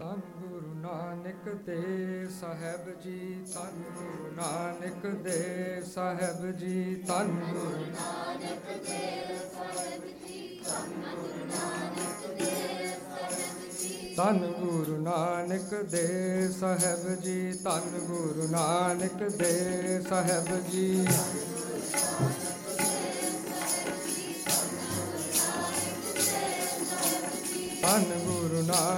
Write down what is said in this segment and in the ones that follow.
ਧੰਨ ਗੁਰੂ ਨਾਨਕ ਦੇ ਸਾਹਿਬ ਜੀ ਧੰਨ ਗੁਰੂ ਨਾਨਕ ਦੇ ਸਾਹਿਬ ਜੀ ਧੰਨ ਗੁਰੂ ਧੰਨ ਗੁਰੂ ਨਾਨਕ ਦੇ ਸਾਹਿਬ ਜੀ। ਧੰਨ ਗੁਰੂ ਨਾਨਕ ਦੇ ਸਾਹਿਬ ਜੀ ਧੰਨ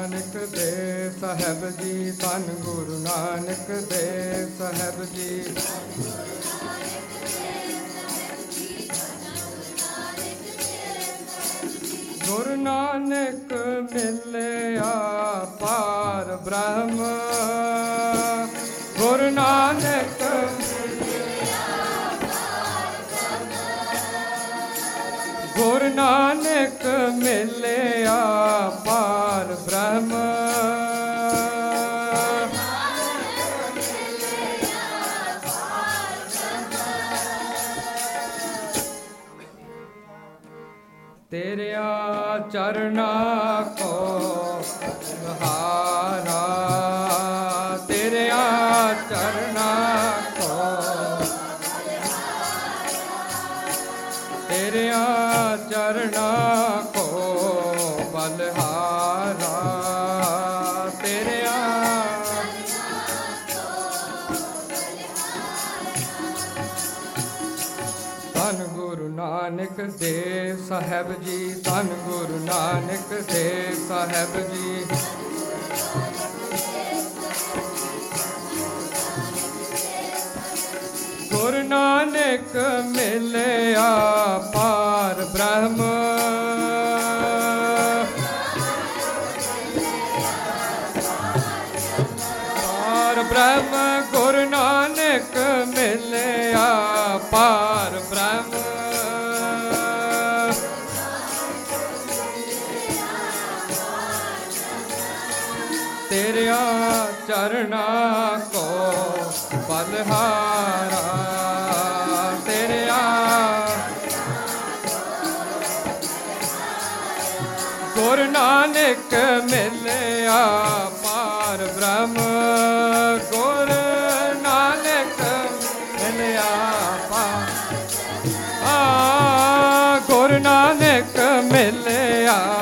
ਨਾਨਕ ਦੇ ਸਾਹਿਬ ਜੀ, ਧੰਨ ਗੁਰੂ ਨਾਨਕ ਦੇ ਸਾਹਿਬ ਜੀ। ਗੁਰੂ ਨਾਨਕ ਮਿਲਿਆ ਪਾਰ ਬ੍ਰਹਮ। ਗੁਰੂ ਨਾਨਕ ਗੁਰੂ ਨਾਨਕ ਮਿਲਿਆ ਪਾਰ ਤੇਰਿਆ ਚਰਨਾ ਕੋ ਹਾਰਾ ਤੇਰਿਆ ਚਰਨਾ ਕੋ। ਤੇਰਿਆ ਚਰਨਾ ਕੋ ਬਲਹਾਰਾ ਤੇਰਿਆ ਧੰਨ ਗੁਰੂ ਨਾਨਕ ਦੇ ਸਾਹਿਬ ਜੀ ਧੰਨ ਗੁਰੂ ਨਾਨਕ ਦੇ ਸਾਹਿਬ ਜੀ। ਗੁਰੂ ਨਾਨਕ ਮਿਲਿਆ ਪਾਰ ਬ੍ਰਹਮ। ਪਾਰ ਬ੍ਰਹਮ ਗੁਰੂ ਨਾਨਕ ਮਿਲਿਆ ਪਾਰ ਨਾਨਕ ਮਿਲਿਆ ਪਾਰ ਬ੍ਰਹਮ ਗੁਰੂ ਨਾਨਕ ਮਿਲਿਆ ਪਾਰ। ਆ ਗੁਰੂ ਨਾਨਕ ਮਿਲਿਆ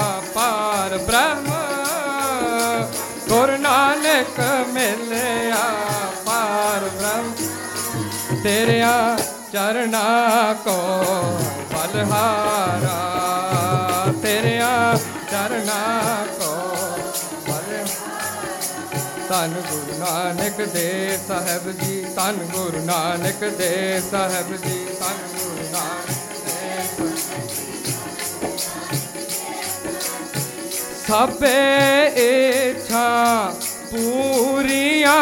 ਚਰਨਾ ਕੋ ਬਲਹਾਰਾ, ਤੇਰਿਆ ਚਰਨਾ ਕੋ ਬਲ ਧੰਨ ਗੁਰੂ ਨਾਨਕ ਦੇ ਸਾਹਿਬ ਜੀ, ਧੰਨ ਗੁਰੂ ਨਾਨਕ ਦੇ ਸਾਹਿਬ ਜੀ, ਧੰਨ ਗੁਰੂ ਨਾਨਕ ਦੇ ਸਭੇ ਇਛਾ ਪੂਰੀਆਂ।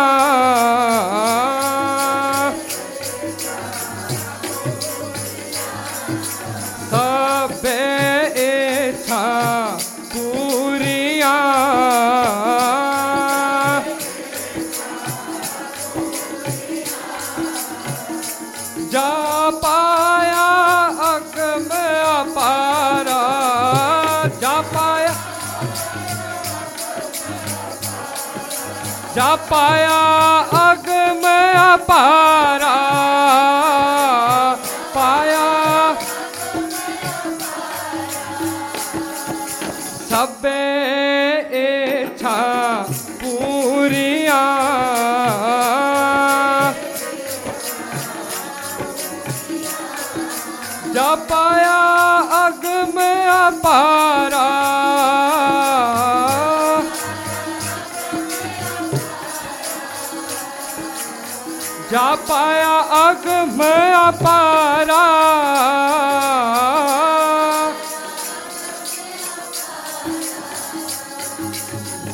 ਪਾਇਆ ਅਗਮ ਅਪਾਰਾ। ਪਾਇਆ। ਸਭੇ ਇਛਾ ਪੂਰੀਆਂ। ਜਾ ਪਾਇਆ ਅਗਮ ਅਪਾਰਾ। ਪਾਇਆ ਅਗਮ ਅਪਾਰਾ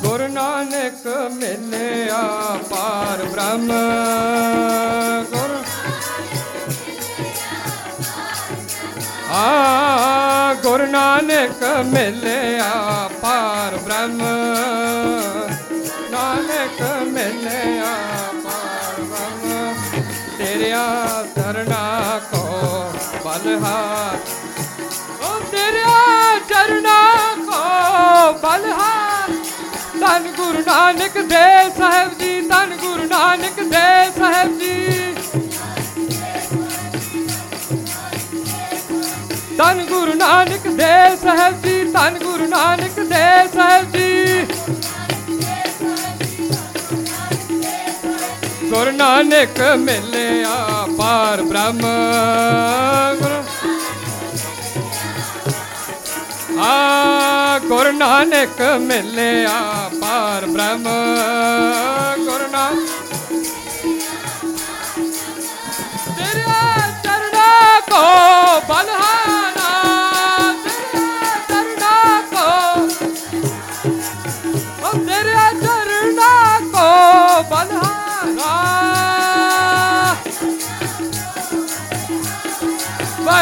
ਗੁਰੂ ਨਾਨਕ ਮਿਲਿਆ ਪਾਰ ਬ੍ਰਹਮ। ਗੁਰੂ ਆ ਗੁਰੂ ਨਾਨਕ ਮਿਲਿਆ ਪਾਰ ਬ੍ਰਹਮ। ਨਾਨਕ ਮਿਲਿਆ ਤੇਰਿਆ ਸਰਣਾ ਕੋ ਬਲਹਾਰ ਓ ਤੇਰਿਆ ਚਰਨਾ ਕੋ ਬਲਹਾਰ ਧੰਨ ਗੁਰੂ ਨਾਨਕ ਦੇਵ ਸਾਹਿਬ ਜੀ, ਧੰਨ ਗੁਰੂ ਨਾਨਕ ਦੇਵ ਸਾਹਿਬ ਜੀ। ਧੰਨ ਗੁਰੂ ਨਾਨਕ ਦੇਵ ਸਾਹਿਬ ਜੀ, ਧੰਨ ਗੁਰੂ ਨਾਨਕ ਦੇਵ ਸਾਹਿਬ ਜੀ। ਗੁਰੂ ਨਾਨਕ ਮਿਲਿਆ ਪਾਰ ਬ੍ਰਹਮ। ਗੁਰੂ ਆ ਗੁਰੂ ਨਾਨਕ ਮਿਲਿਆ ਪਾਰ ਬ੍ਰਹਮ।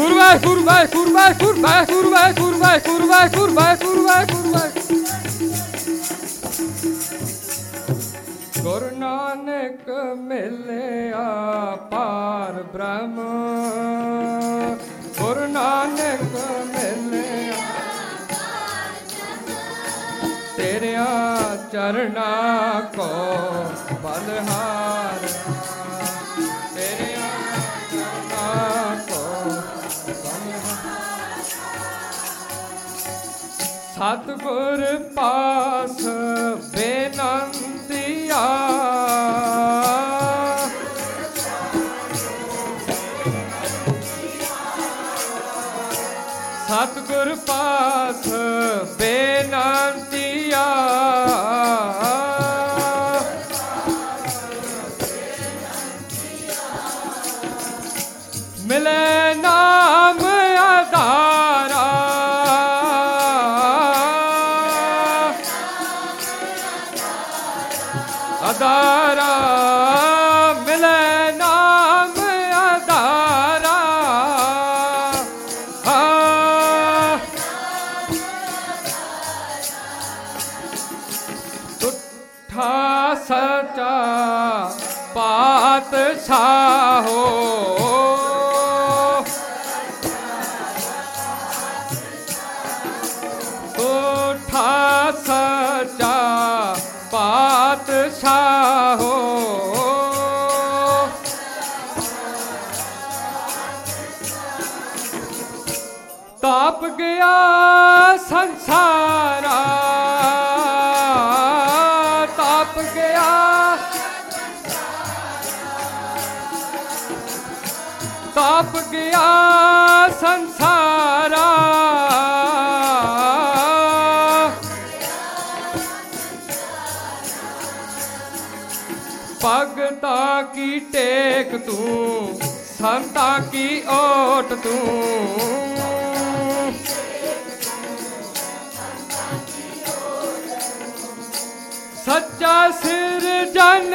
ਵਾਹਿਗੁਰੂ ਵਾਹਿਗੁਰੂ ਵਾਹਿਗੁਰੂ ਵਾਹਿਗੁਰੂ ਵਾਹਿਗੁਰੂ ਵਾਹਿਗੁਰੂ ਵਾਹਿਗੁਰੂ ਵਾਹਿਗੁਰੂ ਵਾਹਿਗੁਰੂ ਵਾਹਿਗੁਰੂ ਗੁਰੂ ਨਾਨਕ ਮਿਲਿਆ ਪਾਰ ਬ੍ਰਹਮ। ਗੁਰੂ ਨਾਨਕ ਮਿਲਿਆ ਤੇਰਿਆ ਚਰਨਾ ਕੋ ਬਲਹਾਰ। ਸਤਿਗੁਰ ਪਾਸ ਬੇਨੰਤੀਆ ਸਤਿਗੁਰ ਪਾਸ ਬੇਨੰਤੀਆ ਸੰਸਾਰਾ ਤਾਪ ਗਿਆ। ਤਾਪ ਗਿਆ ਸੰਸਾਰਾ। ਭਗਤਾ ਕੀ ਟੇਕ ਤੂੰ ਸੰਤਾ ਕੀ ਓਟ ਤੂੰ। ਸਾਚਾ ਸਿਰਜਣਹਾਰਾ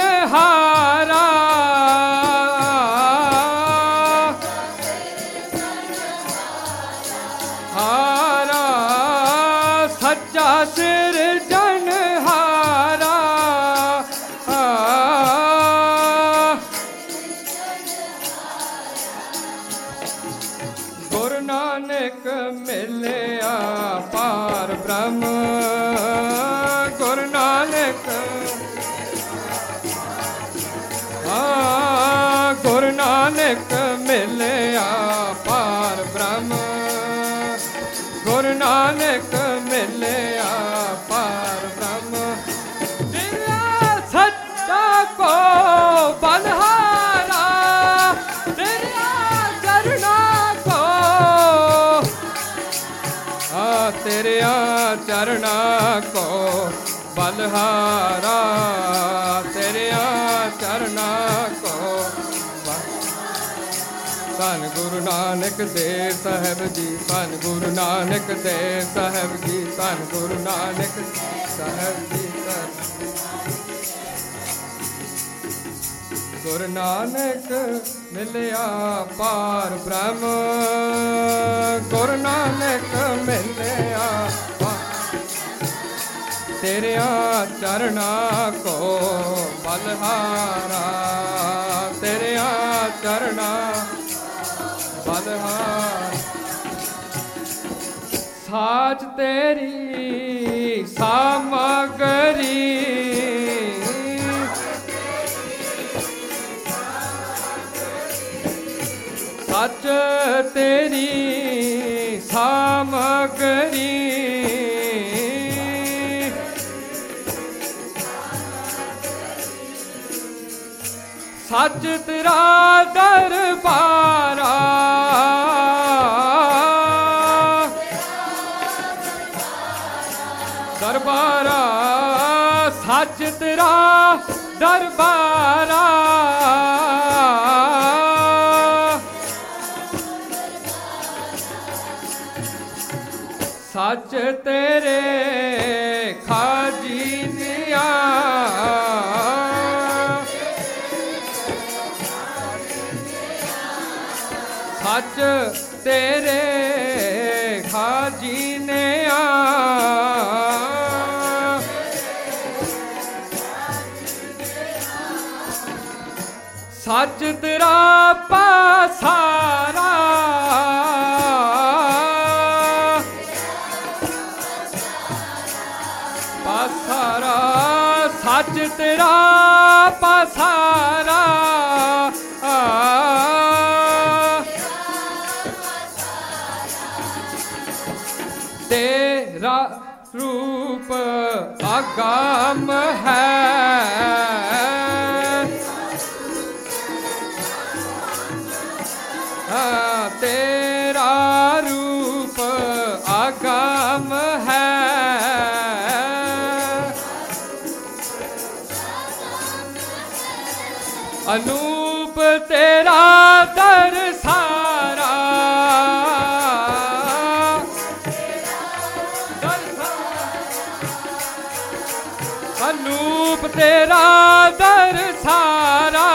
ਮਿਲਿਆ ਪਾਰ ਬ੍ਰਹਮ। ਤੇਰਾ ਸੱਚਾ ਕੋ ਬਨਹਾਰਾ, ਤੇਰਾ ਕਰਨਾ ਕੋ। ਆ ਤੇਰਿਆਂ ਚਰਣਾ ਕੋ ਬਲਹਾਰਾ ਤੇਰਿਆ ਚਰਣਾ ਕੋ ਧੰਨ ਗੁਰੂ ਨਾਨਕ ਦੇਵ ਸਾਹਿਬ ਜੀ, ਧੰਨ ਗੁਰੂ ਨਾਨਕ ਦੇਵ ਸਾਹਿਬ ਜੀ, ਧੰਨ ਗੁਰੂ ਨਾਨਕ ਸਾਹਿਬ ਜੀ, ਧੰਨ ਗੁਰੂ ਨਾਨਕ ਮਿਲਿਆ ਪਾਰ ਬ੍ਰਹਮ, ਗੁਰੂ ਨਾਨਕ ਮਿਲਿਆ ਪਾਰ ਤੇਰਿਆਂ ਚਰਣਾ ਕੋ ਬਲਹਾਰਾ, ਤੇਰਿਆਂ ਚਰਣਾ ਬਲਹਾਰ ਸਾਚ ਤੇਰੀ ਸਾਮਗਰੀ। ਸੱਚ ਤੇਰੀ ਸਾਮਗਰੀ। ਸੱਚ ਤੇਰਾ ਦਰਬਾਰਾ। ਦਰਬਾਰਾ ਸੱਚ ਤੇਰਾ ਦਰਬਾਰਾ। ਸੱਚ ਤੇਰੇ ਸੱਚ ਤੇਰੇ ਖਾਜੀਨਿਆ ਸੱਚ ਤੇਰਾ ਪਾਸਾਰਾ ਪਾਸਾਰਾ ਸੱਚ ਤੇਰਾ काम ਦਰਸਾਰਾ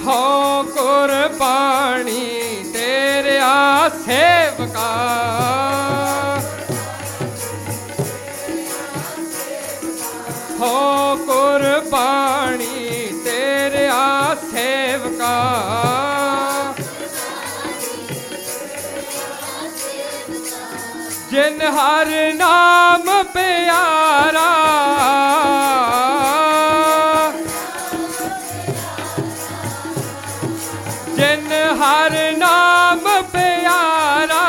ਹੋ ਕੁਰਬਾਨੀ ਤੇਰਿਆ ਸੇਵਕਾ। ਹੋ ਕੁਰਬਾਨੀ ਜਿਨ ਹਰ ਨਾਮ ਪਿਆਰਾ। ਜਿਨ ਹਰ ਨਾਮ ਪਿਆਰਾ।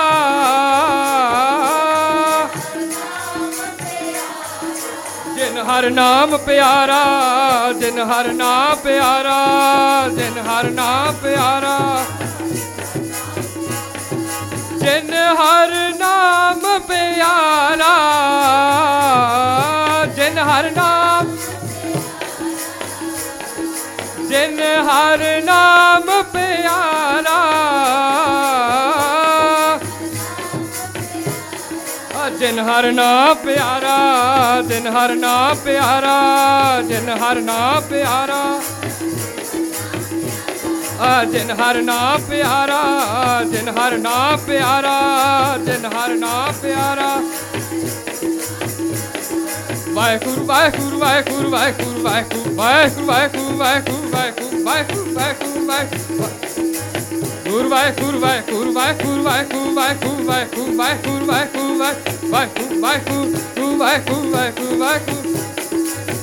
ਜਿਨ ਹਰ ਨਾਮ ਪਿਆਰਾ, ਜਿਨ ਹਰ ਨਾਮ ਪਿਆਰਾ, ਜਿਨ ਹਰ ਨਾਮ ਪਿਆਰਾ। ਜਿਨ ਹਰ ਨਾਮ ਪਿਆਰਾ, ਜਿਨ ਹਰ ਨਾਮ, ਜਿਨ ਹਰ ਨਾਮ ਪਿਆਰਾ। ਆ ਜਿਨ ਹਰ ਨਾਮ ਪਿਆਰਾ, ਜਿਨ ਹਰ ਨਾਮ ਪਿਆਰਾ, ਜਿਨ ਹਰ ਨਾਮ ਪਿਆਰਾ। ਆ ਜਿਨ ਹਰ ਨਾਮ ਪਿਆਰਾ ਜਿਨ ਹਰ ਨਾਮ ਪਿਆਰਾ ਜਿਨ ਹਰ ਨਾਮ ਪਿਆਰਾ ਵਾਹਿਗੁਰੂ ਵਾਹਿਗੁਰੂ ਵਾਹਿਗੁਰੂ ਵਾਹਿਗੁਰੂ ਵਾਹਿਗੁਰੂ ਵਾਹਿਗੁਰੂ ਵਾਹਿਗੁਰੂ ਵਾਹਿਗੁਰੂ ਵਾਹਿਗੁਰੂ ਵਾਹਿਗੁਰੂ ਵਾਹਿਗੁਰੂ ਗੁਰ ਵਾਹਿਗੁਰੂ ਵਾਹਿਗੁਰੂ ਵਾਹਿਗੁਰੂ ਵਾਹਿਗੁਰੂ ਵਾਹਿਗੁਰੂ ਵਾਹਿਗੁਰੂ ਵਾਹਿਗੁਰੂ ਵਾਹਿਗੁਰੂ ਵਾਹਿਗੁਰੂ ਵਾਹਿਗੁਰੂ ਵਾਹਿਗੁਰੂ ਵਾਹਿਗੁਰੂ ਵਾਹਿਗੁਰੂ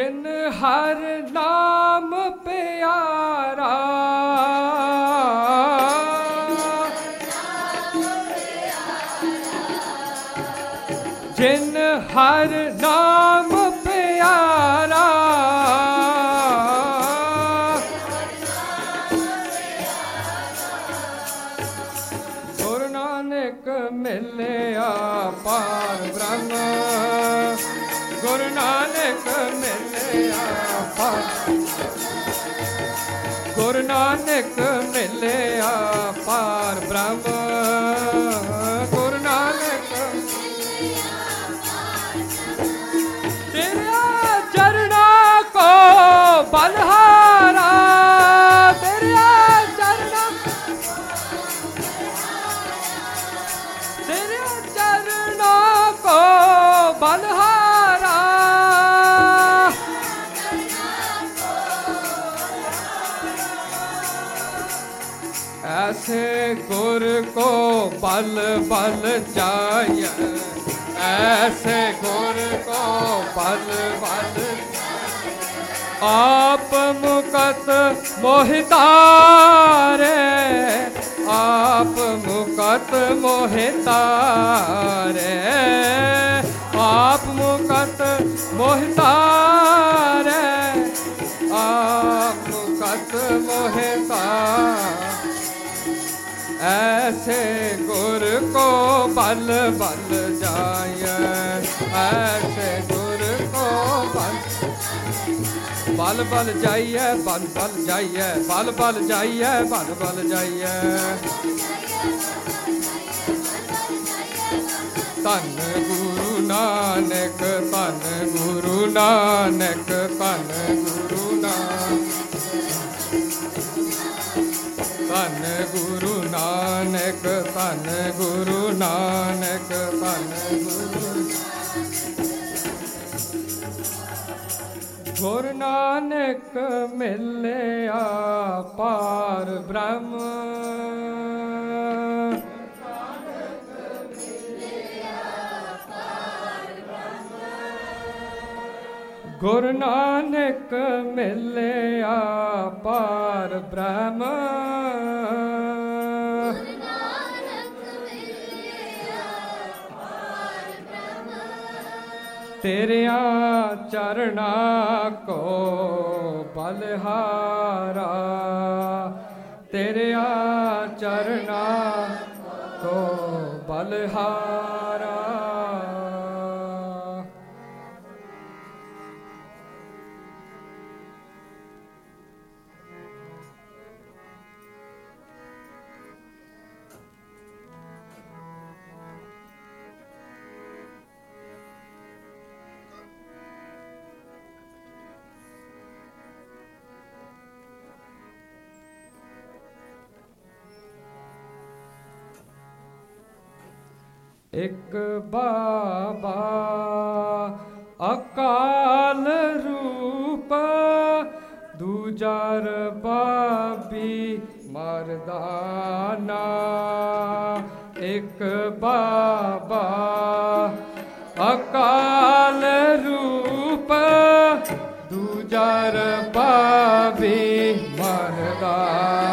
ਜਿਨ ਹਰ ਨਾਮ ਪਿਆਰਾ। ਜਿਨ ਹਰ ਨਾਮ ਗੁਰੂ ਨਾਨਕ ਮਿਲਿਆ ਪਾਰ ਬ੍ਰਹਮ। ਗੁਰੂ ਨਾਨਕ ਤੇਰੇ ਚਰਨਾਂ ਕੋ ਬਲਹਾਰਾ बल बल चाहिए ऐसे गुर को बल बल आप मुकत मोहितारे आप मुकत मोहितारे आप मुकत मोहितारे आप मुकत मोहितारे ਐਸੇ ਗੁਰ ਕੋ ਬਲ ਬਲ ਜਾਈਐ ਐਸੇ ਗੁਰ ਕੋ ਬਲ ਬਲ ਬਲ ਜਾਈਐ ਬਲ ਬਲ ਜਾਈਐ ਬਲ ਬਲ ਜਾਈਐ ਬਲ ਬਲ ਜਾਈਐ ਧੰਨ ਗੁਰੂ ਨਾਨਕ ਧੰਨ ਗੁਰੂ ਨਾਨਕ ਧੰਨ ਗੁਰੂ ਨਾਨਕ ਧੰਨ ਗੁਰੂ ਨਾਨਕ ਧੰਨ ਗੁਰੂ। ਗੁਰ ਨਾਨਕ ਮਿਲਿਆ ਪਾਰ ਬ੍ਰਹਮ। ਗੁਰ ਨਾਨਕ ਮਿਲਿਆ ਪਾਰ ਬ੍ਰਹਮ। ਤੇਰਿਆਂ ਚਰਣਾ ਕੋ ਬਲਹਾਰਾ। ਤੇਰਿਆਂ ਚਰਣਾ ਕੋ ਬਲਹਾਰਾ। ਇੱਕ ਬਾਬਾ ਅਕਾਲ ਰੂਪ ਦੂਜਰ ਬਾਬੀ ਮਰਦਾਨਾ। ਇੱਕ ਬਾਬਾ ਅਕਾਲ ਰੂਪ ਦੂਜਰ ਬਾਬੀ ਮਰਦਾਨਾ।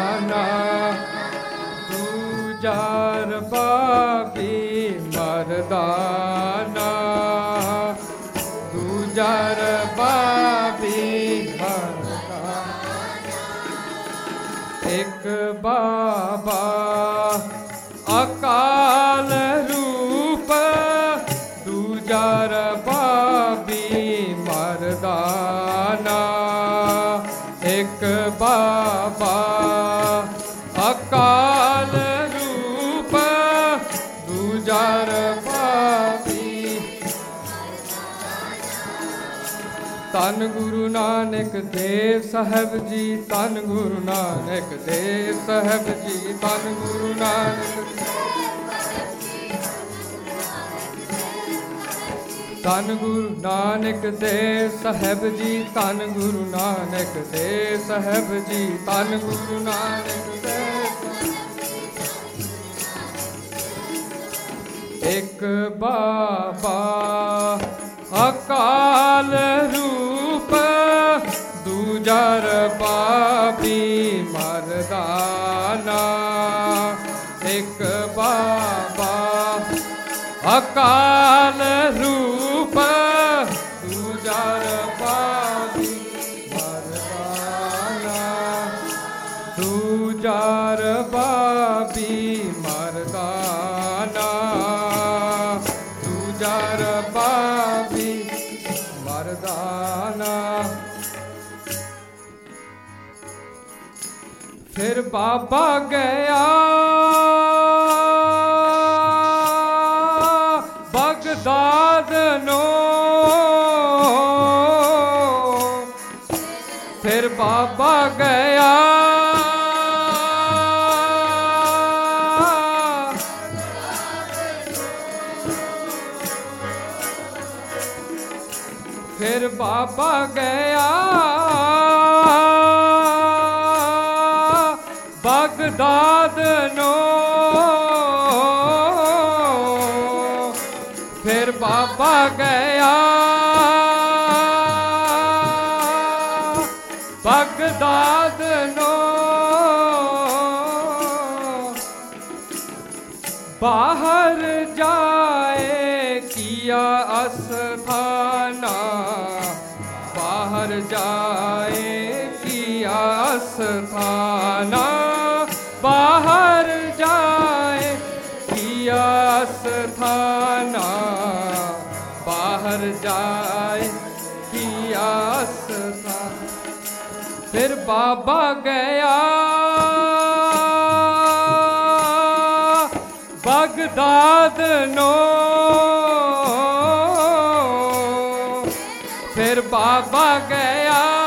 ਬਾਬਾ ਅਕਾਲ ਰੂਪ ਦੂਜਰ ਪਾਪੀ ਤਨ ਗੁਰੂ ਨਾਨਕ ਦੇਵ ਸਾਹਿਬ ਜੀ ਤਨ ਗੁਰੂ ਨਾਨਕ ਦੇਵ ਸਾਹਿਬ ਜੀ ਤਨ ਗੁਰੂ ਨਾਨਕ ਧੰਨ ਗੁਰੂ ਨਾਨਕ ਦੇਵ ਸਾਹਿਬ ਜੀ, ਧੰਨ ਗੁਰੂ ਨਾਨਕ ਦੇਵ ਸਾਹਿਬ ਜੀ, ਧੰਨ ਗੁਰੂ ਨਾਨਕ ਦੇਵ ਇੱਕ ਬਾਬਾ ਅਕਾਲ ਰੂਪ, ਦੂਜਾ ਰਬਾਬੀ ਮਰਦਾਨਾ। ਇੱਕ ਬਾਬਾ ਅਕਾਲ ਬਾਬਾ ਗਿਆ। ਬਗਦਾਦ ਨੂੰ ਫਿਰ ਬਾਬਾ ਗਿਆ। ਫਿਰ ਬਾਬਾ ਗਿਆ। ਬਗਦਾਦ ਨੂੰ। ਫਿਰ ਬਾਬਾ ਗਿਆ। ਬਾਬਾ ਗਿਆ। ਬਗਦਾਦ ਨੂੰ। ਫਿਰ ਬਾਬਾ ਗਿਆ।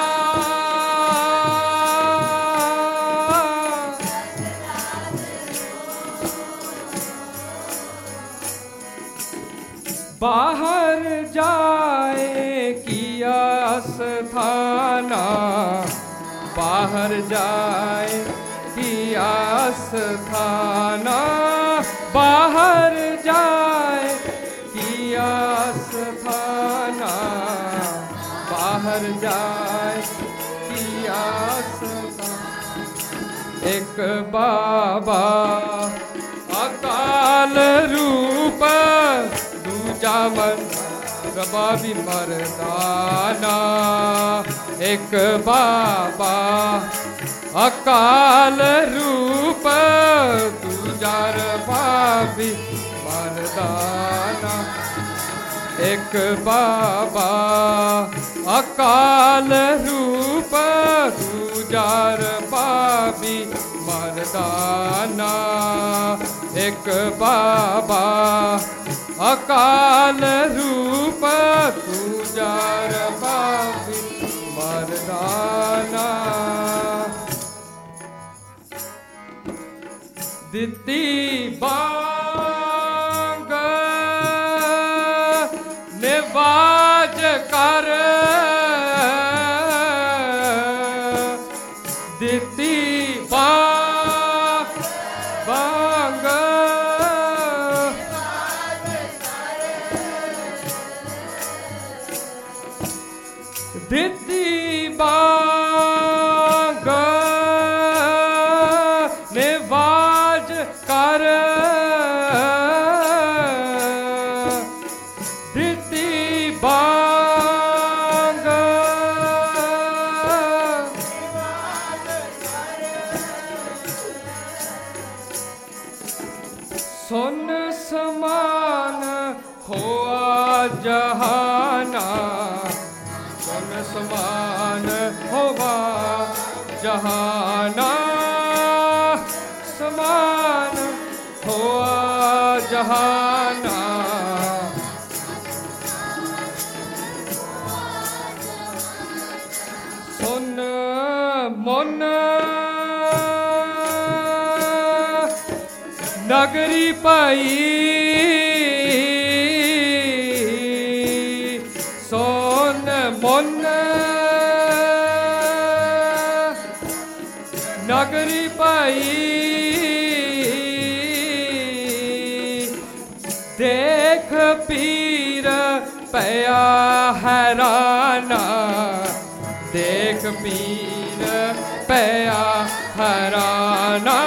ਬਾਹਰ ਜਾਏ ਕੀਆ ਅਸਥਾਨਾ ਬਾਹਰ ਜਾਏ ਕੀਆ ਅਸਥਾਨਾ ਬਾਹਰ ਜਾਏ ਕੀਆ ਅਸਥਾਨਾ ਇੱਕ ਬਾਬਾ ਅਕਾਲ ਰੂਪ, ਦੂਜਾ ਮਨ ਰਬਾਬੀ ਮਰਦਾਨਾ। ਇੱਕ ਬਾਬਾ ਅਕਾਲ ਰੂਪ, ਦੂਜਾ ਰਬਾਬੀ ਮਰਦਾਨਾ। ਇੱਕ ਬਾਬਾ ਅਕਾਲ ਰੂਪ, ਦੂਜਾ ਰਬਾਬੀ ਮਰਦਾਨਾ। ਇੱਕ ਬਾਬਾ ਅਕਾਲ ਰੂਪ, ਦੂਜਾ ਰਬਾਬੀ ਮਰਦਾਨਾ ਦਿੱਤੀ ਬਾਂਗ ਸੁਨ ਸਮਾਨ ਹੋਆ ਜਹਾਨਾ। ਸੁਨ ਸਮਾਨ ਹੋਵਾ ਜਹਾਨਾ। ਸਮਾਨ ਹੋਆ ਜਹਾਨਾ। ਨਗਰੀ ਪਾਈ ਸੋਨ ਮਨ। ਨਗਰੀ ਪਾਈ ਦੇਖ ਪੀਰ ਪਿਆ ਹੈਰਾਨਾ। ਦੇਖ ਪੀਰ ਪਿਆ ਹੈਰਾਨਾ।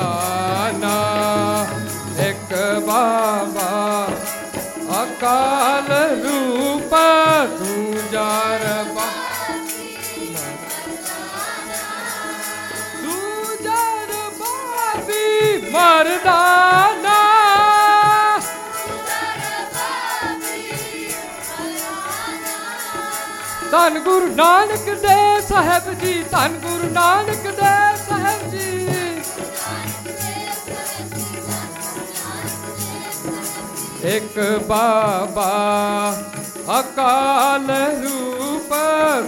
ਮਰਦਾਨਾ ਇੱਕ ਬਾਬਾ ਅਕਾਲ ਰੂਪ, ਦੂਜਾ ਰਬਾ। ਦੂਜਾ ਰਬਾਬੀ ਮਰਦਾਨਾ ਧੰਨ ਗੁਰੂ ਨਾਨਕ ਦੇਵ ਸਾਹਿਬ ਜੀ, ਧੰਨ ਗੁਰੂ ਨਾਨਕ ਦੇਵ ਇੱਕ ਬਾਬਾ ਅਕਾਲ ਰੂਪ,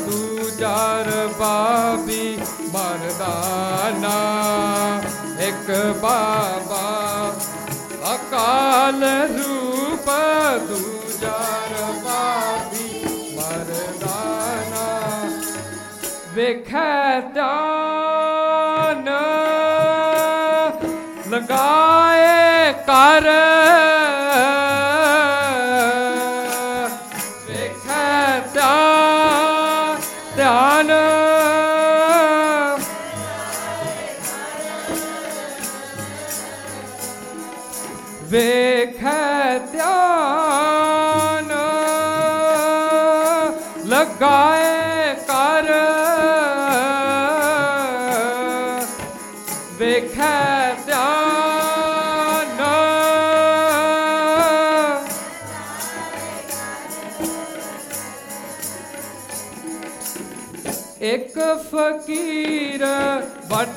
ਦੂਜਾ ਰਬਾਬੀ ਮਰਦਾਨਾ ਇੱਕ ਬਾਬਾ ਅਕਾਲ ਰੂਪ, ਦੂਜਾ ਰਬਾਬੀ ਮਰਦਾਨਾ ਵੇਖੈ ਧਿਆਨ ਲਗਾਏ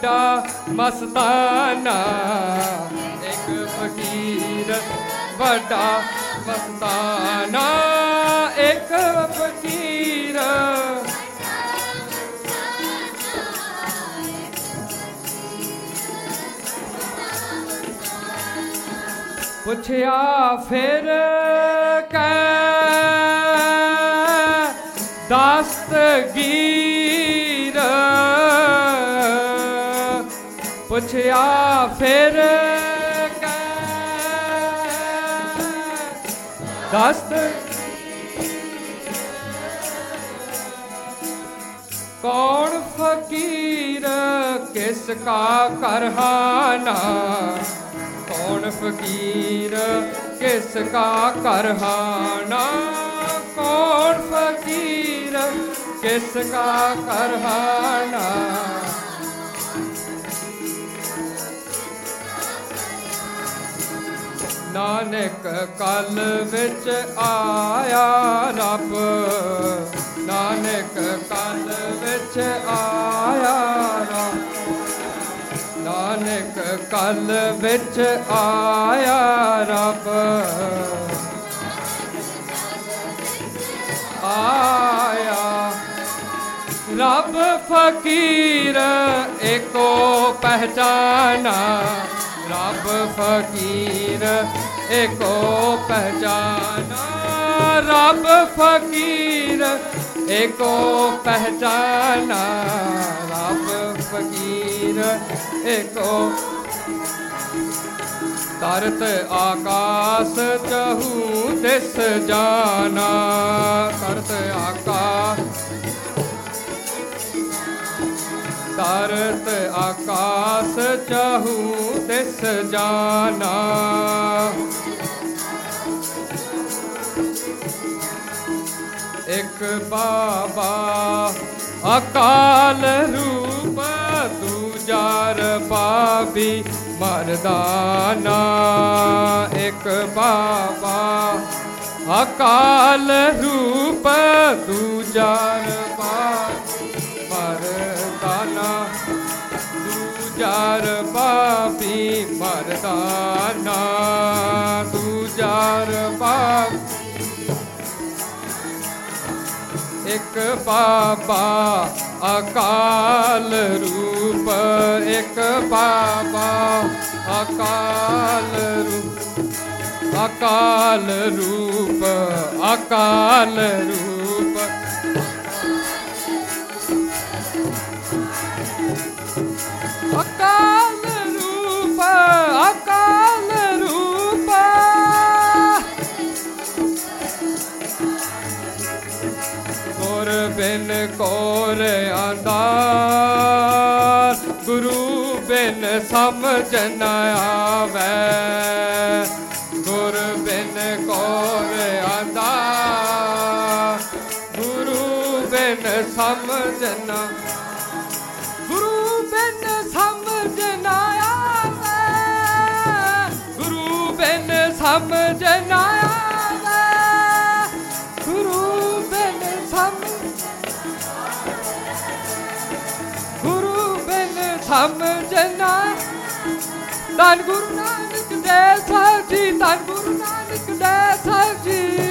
ਵੱਡਾ ਮਸਤਾਨਾ ਇੱਕ ਫਕੀਰ ਵੱਡਾ ਮਸਤਾਨਾ ਇੱਕ ਫਕੀਰ ਪੁੱਛਿਆ ਫਿਰ ਪੁੱਛਿਆ ਫਿਰ ਕੈ ਦਸਤ ਕੌਣ ਫਕੀਰ, ਕਿਸ ਕਾ ਕਰਹਾਨਾ ਕੌਣ ਫਕੀਰ, ਕਿਸ ਕਾ ਕਰਹਾਨਾ ਕੌਣ ਫਕੀਰ, ਕਿਸ ਕਾ ਕਰਹਾਨਾ ਨਾਨਕ ਕਲ ਵਿੱਚ ਆਇਆ ਰੱਬ। ਨਾਨਕ ਕਲ ਵਿੱਚ ਆਇਆ ਰੱਬ। ਨਾਨਕ ਕਲ ਵਿੱਚ ਆਇਆ ਰੱਬ। ਆਇਆ। ਰੱਬ ਫਕੀਰ ਏਕੋ ਪਹਿਚਾਨਾ। ਰੱਬ ਫਕੀਰ ਏਕੋ ਪਹਿਚਾਨਾ ਰੱਬ ਫਕੀਰ, ਏਕੋ ਪਹਿਚਾਨਾ ਰੱਬ ਫਕੀਰ, ਏਕੋ ਤਰਤ ਆਕਾਸ ਚਹੂ ਤਿਸ ਜਾਨਾ। ਕਰਤ ਆਕਾਸ ਤਰਤ ਆਕਾਸ ਚਹੂ ਤਿਸ ਜਾਨਾ। ਇੱਕ ਬਾਬਾ ਅਕਾਲ ਰੂਪ, ਦੂਜਾ ਰਬਾਬੀ ਮਰਦਾਨਾ ਇੱਕ ਬਾਬਾ ਅਕਾਲ ਰੂਪ, ਦੂਜਾ ਰਬਾਰ ਮਰਦਾਨਾ ਦੂਜਾ ਰਬਾਬੀ ਮਰਦਾਨਾ ਦੂਜਾ ਰਬਾਬ ਇੱਕ ਬਾਬਾ ਅਕਾਲ ਰੂਪ ਇੱਕ ਬਾਬਾ ਅਕਾਲ ਰੂਪ ਅਕਾਲ ਰੂਪ ਅਕਾਲ ਰੂਪ ਅਕਾਲ ਰੂਪ ਅਕਾਲ ਬਿਨ ਕੋਰ ਆਂਦਾਰ ਗੁਰੂ ਬਿਨ ਸਮਝ ਨ ਆਵੇ। ਗੁਰ ਬਿਨ ਕੋਰ ਆਂਦਾਰ ਗੁਰੂ ਬਿਨ ਸਮਝ ਨ ਗੁਰੂ ਬਿਨ ਸਮਝ ਨ ਆਵੇ। ਗੁਰੂ ਬਿਨ ਸਮਝ ਨ ਆਵੇ ਬਿਨ ਸਮਝ ਨਾ ਧੰਨ ਗੁਰੂ ਨਾਨਕ ਦੇ ਸਾਹਿਬ ਜੀ, ਧੰਨ ਗੁਰੂ ਨਾਨਕ ਦੇ ਸਾਹਿਬ ਜੀ।